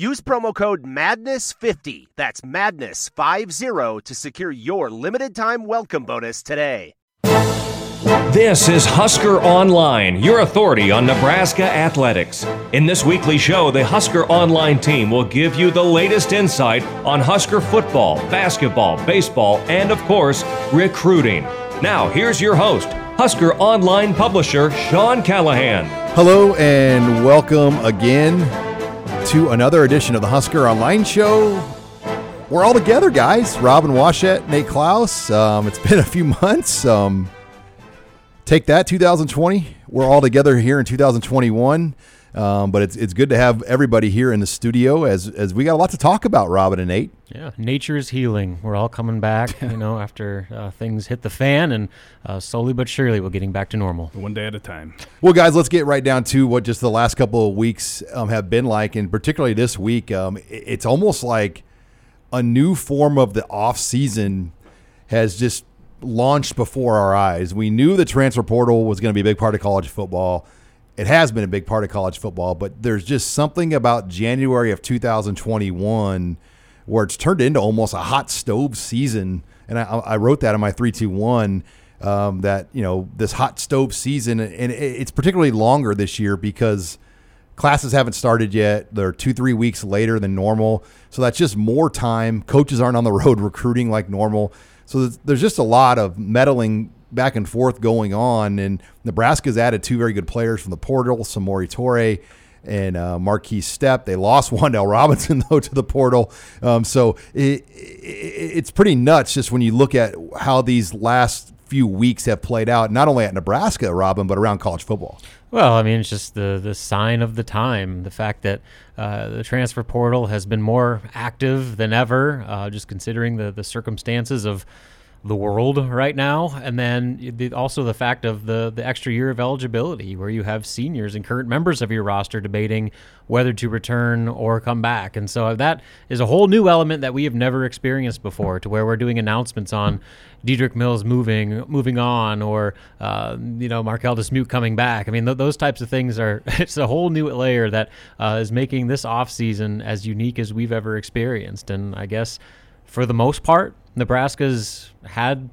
Use promo code MADNESS50, that's MADNESS50, to secure your limited time welcome bonus today. This is Husker Online, your authority on Nebraska athletics. In this weekly show, the Husker Online team will give you the latest insight on Husker football, basketball, baseball, and of course, recruiting. Now, here's your host, Husker Online publisher Sean Callahan. Hello, and welcome again to another edition of the Husker Online Show. We're all together, guys. Robin Washut, Nate Clouse. Um, it's been a few months. Um, take that 2020 we're all together here in 2021 um, but it's, it's good to have everybody here in the studio as, as we got a lot to talk about robin and nate yeah nature is healing we're all coming back you know after uh, things hit the fan and uh, slowly but surely we're getting back to normal one day at a time well guys let's get right down to what just the last couple of weeks um, have been like and particularly this week um, it's almost like a new form of the off season has just launched before our eyes. We knew the transfer portal was going to be a big part of college football. It has been a big part of college football, but there's just something about January of 2021 where it's turned into almost a hot stove season. And I, I wrote that in my 321 um, that, you know, this hot stove season, and it's particularly longer this year because classes haven't started yet. They're two, three weeks later than normal. So that's just more time. Coaches aren't on the road recruiting like normal. So there's just a lot of meddling back and forth going on. And Nebraska's added two very good players from the portal, Samori Toure and uh, Markese Stepp. They lost Wan'Dale Robinson though to the portal, um, so it, it, it's pretty nuts just when you look at how these last few weeks have played out, not only at Nebraska, Robin, but around college football. Well, I mean, it's just the the sign of the time. The fact that uh, the transfer portal has been more active than ever, uh, just considering the the circumstances of the world right now, and then the, also the fact of the the extra year of eligibility, where you have seniors and current members of your roster debating whether to return or come back, and so that is a whole new element that we have never experienced before, to where we're doing announcements on Dedrick Mills moving moving on, or uh, you know Marquel Dismuke coming back. I mean, th- those types of things are it's a whole new layer that uh, is making this off season as unique as we've ever experienced, and I guess for the most part Nebraska's had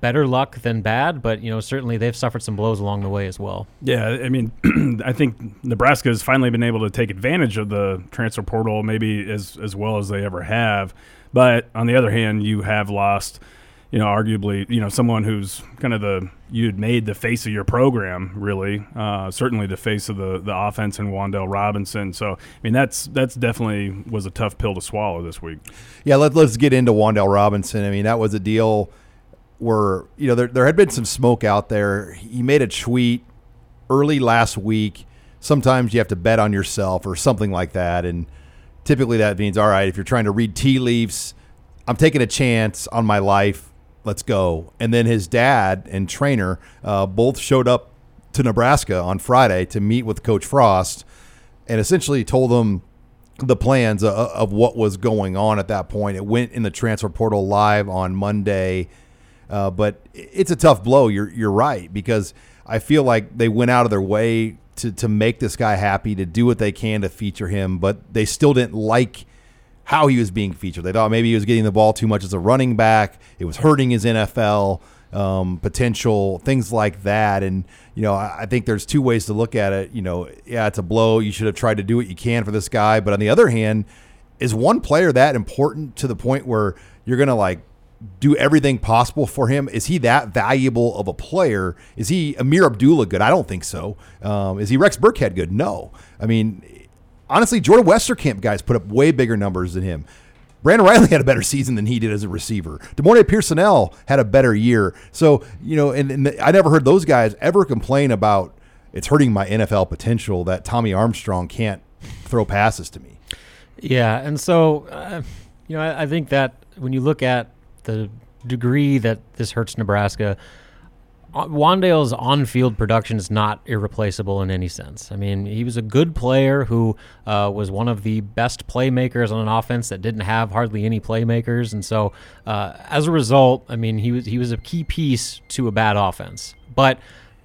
better luck than bad, but you know certainly they've suffered some blows along the way as well. Yeah, I mean, I think Nebraska has finally been able to take advantage of the transfer portal, maybe as as well as they ever have. But on the other hand, you have lost you know, arguably, you know, someone who's kind of the you'd made the face of your program, really. Uh, certainly the face of the the offense and Wan'Dale Robinson. So, I mean, that's that's definitely was a tough pill to swallow this week. Yeah, let, let's get into Wan'Dale Robinson. I mean, that was a deal where you know there there had been some smoke out there. He made a tweet early last week. Sometimes you have to bet on yourself or something like that, and typically that means all right if you're trying to read tea leaves. I'm taking a chance on my life let's go. And then his dad and trainer uh, both showed up to Nebraska on Friday to meet with Coach Frost and essentially told him the plans of, of what was going on at that point. It went in the transfer portal live on Monday, uh, but it's a tough blow. You're you're right because I feel like they went out of their way to to make this guy happy, to do what they can to feature him, but they still didn't like how he was being featured. They thought maybe he was getting the ball too much as a running back. It was hurting his NFL um, potential, things like that. And, you know, I, I, think there's two ways to look at it. You know, yeah, it's a blow. You should have tried to do what you can for this guy. But on the other hand, is one player that important to the point where you're to like do everything possible for him? Is he that valuable of a player? Is he Ameer Abdullah good? I don't think so. Um, is he Rex Burkhead good? No. I mean, honestly, Jordan Westerkamp guys put up way bigger numbers than him. Brandon Reilly had a better season than he did as a receiver. De'Mornay Pierson-El had a better year. So, you know, and, and I never heard those guys ever complain about it's hurting my NFL potential that Tommy Armstrong can't throw passes to me. Yeah, and so uh, you know, I, I, think that when you look at the degree that this hurts Nebraska, Wan'Dale's on-field production is not irreplaceable in any sense. I mean, he was a good player who uh, was one of the best playmakers on an offense that didn't have hardly any playmakers, and so uh, as a result, I mean, he was he was a key piece to a bad offense. But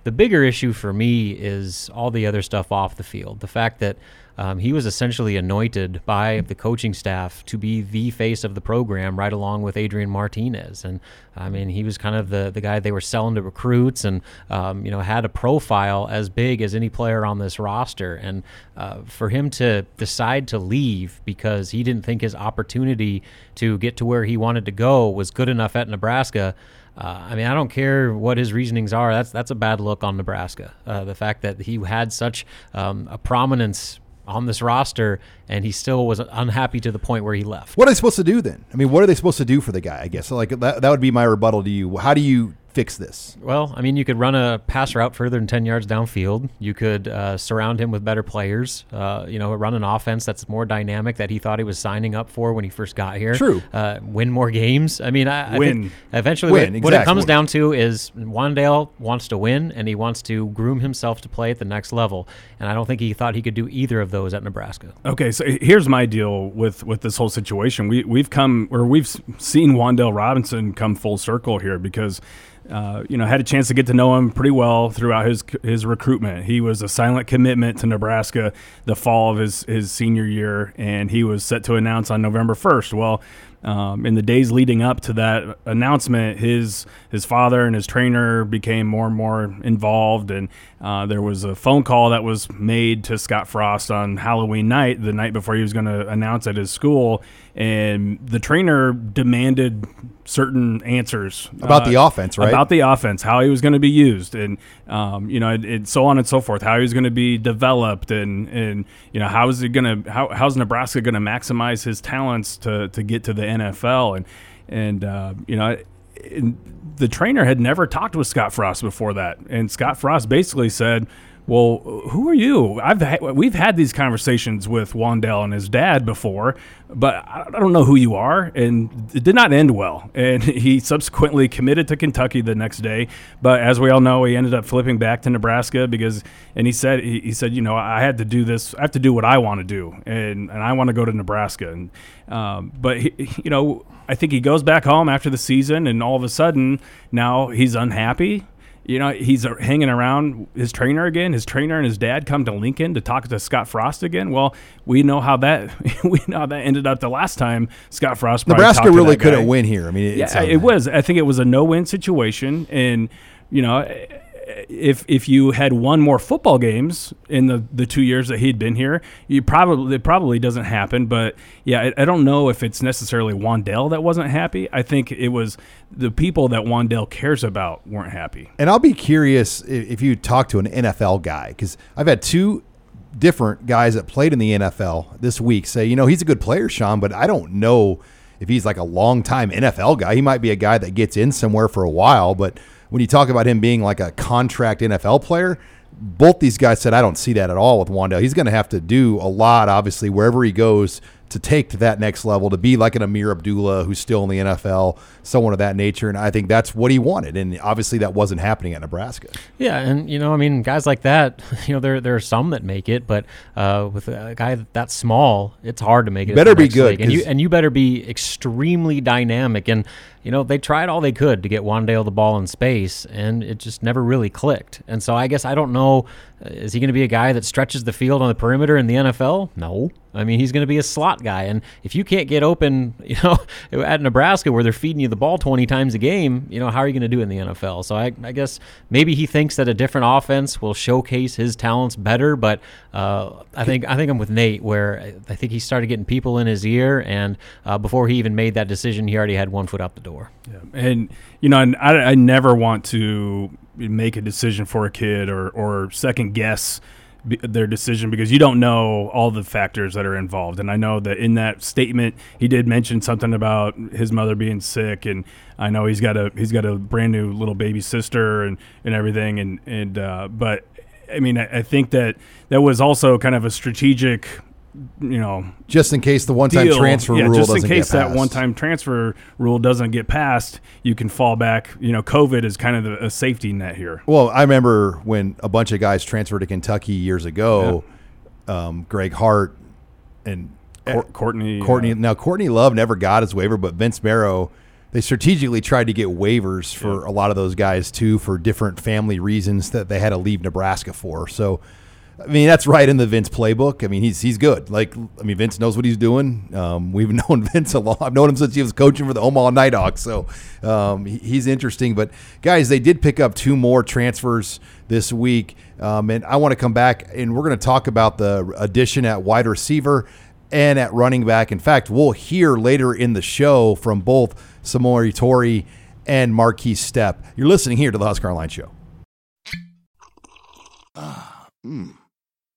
the bigger issue for me is all the other stuff off the field. The fact that um, he was essentially anointed by the coaching staff to be the face of the program, right along with Adrian Martinez. And I mean, he was kind of the, the guy they were selling to recruits, and um, you know had a profile as big as any player on this roster. And uh, for him to decide to leave because he didn't think his opportunity to get to where he wanted to go was good enough at Nebraska. Uh, I mean, I don't care what his reasonings are. That's that's a bad look on Nebraska. Uh, the fact that he had such um, a prominence on this roster, and he still was unhappy to the point where he left. What are they supposed to do then? I mean, what are they supposed to do for the guy? I guess like that, that would be my rebuttal to you. How do you fix this? Well, I mean, you could run a pass route further than 10 yards downfield. You could uh, surround him with better players, uh, you know, run an offense that's more dynamic that he thought he was signing up for when he first got here. True. Uh, win more games. I mean, I, win. I think eventually win, what, exactly. what it comes down to is Wan'Dale wants to win and he wants to groom himself to play at the next level. And I don't think he thought he could do either of those at Nebraska. Okay, so here's my deal with, with this whole situation. We, we've come, or we've seen Wan'Dale Robinson come full circle here because – uh, you know, had a chance to get to know him pretty well throughout his his recruitment. He was a silent commitment to Nebraska the fall of his his senior year, and he was set to announce on November first. Well, um, in the days leading up to that announcement, his his father and his trainer became more and more involved, and uh, there was a phone call that was made to Scott Frost on Halloween night, the night before he was going to announce at his school, and the trainer demanded certain answers about uh, the offense, right? About the offense, how he was going to be used, and um, you know, it, it, so on and so forth. How he was going to be developed, and and you know, how is he going to how how's Nebraska going to maximize his talents to to get to the NFL, and and uh, you know. the trainer had never talked with Scott Frost before that, and Scott Frost basically said, well, who are you? I've ha- we've had these conversations with Wan'Dale and his dad before, but I don't know who you are, and it did not end well. And he subsequently committed to Kentucky the next day, but as we all know, he ended up flipping back to Nebraska because, and he said he, he said, you know, I had to do this, I have to do what I want to do, and and I want to go to Nebraska, and um, but he, you know, I think he goes back home after the season, and all of a sudden now he's unhappy you know, he's hanging around his trainer again. His trainer and his dad come to Lincoln to talk to Scott Frost again. Well, we know how that we know how that ended up the last time Scott Frost. Nebraska really couldn't win here. I mean, it, yeah, it was. I think it was a no-win situation, and you know, if if you had won more football games in the, the two years that he'd been here, you probably it probably doesn't happen. But yeah, I, I don't know if it's necessarily Wan'Dale that wasn't happy. I think it was the people that Wan'Dale cares about weren't happy. And I'll be curious if you talk to an NFL guy because I've had two different guys that played in the NFL this week say, you know, he's a good player, Sean, but I don't know if he's like a long time NFL guy. He might be a guy that gets in somewhere for a while, but when you talk about him being like a contract NFL player, both these guys said I don't see that at all with Wan'Dale. He's going to have to do a lot, obviously, wherever he goes to take to that next level, to be like an Ameer Abdullah who's still in the NFL, someone of that nature. And I think that's what he wanted. And obviously that wasn't happening at Nebraska. Yeah. And, you know, I mean, guys like that, you know, there, there are some that make it, but uh, with a guy that small, it's hard to make it. Better be good. And you, and you better be extremely dynamic. And, you know, they tried all they could to get Wan'Dale the ball in space, and it just never really clicked. And so I guess I don't know uh, is he going to be a guy that stretches the field on the perimeter in the NFL? No. I mean, he's going to be a slot guy. And if you can't get open, you know, at Nebraska where they're feeding you the ball 20 times a game, you know, how are you going to do in the NFL? So I, I guess maybe he thinks that a different offense will showcase his talents better. But uh, I think I think I'm with Nate where I think he started getting people in his ear. And uh, before he even made that decision, he already had one foot out the door. Yeah. And, you know, I, I never want to make a decision for a kid or, or second guess their decision because you don't know all the factors that are involved. And I know that in that statement he did mention something about his mother being sick, and I know he's got a he's got a brand new little baby sister and and everything. And and uh, but I mean I, I think that that was also kind of a strategic you know, just in case the one-time deal. transfer yeah, rule just doesn't in case get that passed. one-time transfer rule doesn't get passed, you can fall back. You know, COVID is kind of a safety net here. Well, I remember when a bunch of guys transferred to Kentucky years ago. Um, Greg Hart and Cour- Courtney, Courtney. uh, now Courtney Love never got his waiver, but Vince Marrow. They strategically tried to get waivers for a lot of those guys too, for different family reasons that they had to leave Nebraska for. So, I mean, that's right in the Vince playbook. I mean, he's he's good. Like, I mean, Vince knows what he's doing. Um, we've known Vince a long. I've known him since he was coaching for the Omaha Nighthawks. So, um, he- he's interesting. But guys, they did pick up two more transfers this week, um, and I want to come back and we're going to talk about the addition at wide receiver and at running back. In fact, we'll hear later in the show from both Samori Toure and Markese Stepp. You're listening here to the Husker Online Show. Mmm.